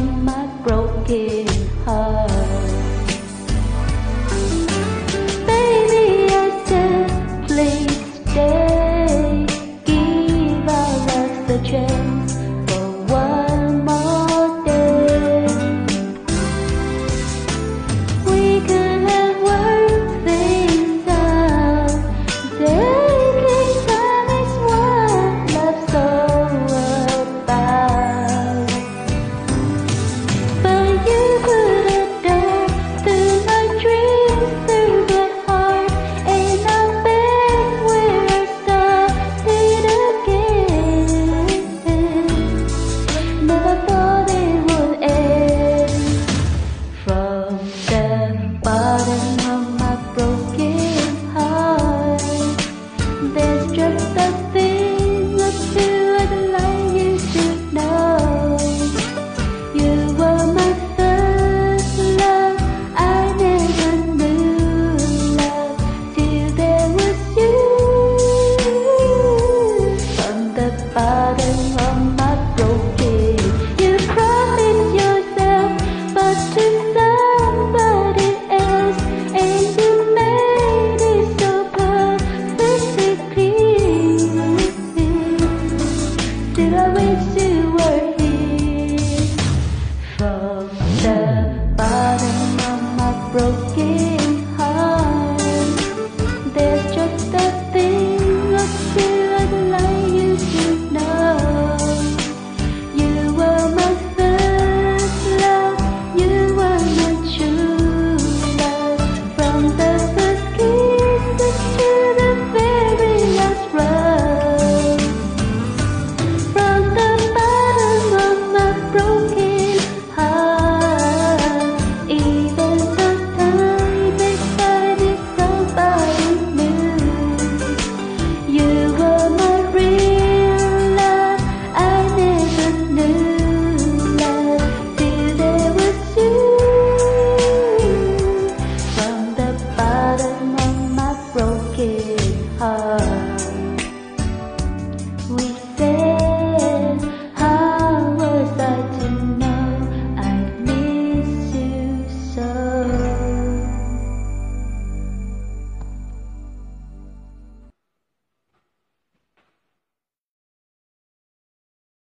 my broken heart. bottom of my broken. You promised yourself, but to somebody else, and you made it so perfectly clear. Still, I wish you were here. From the bottom of my broken heart.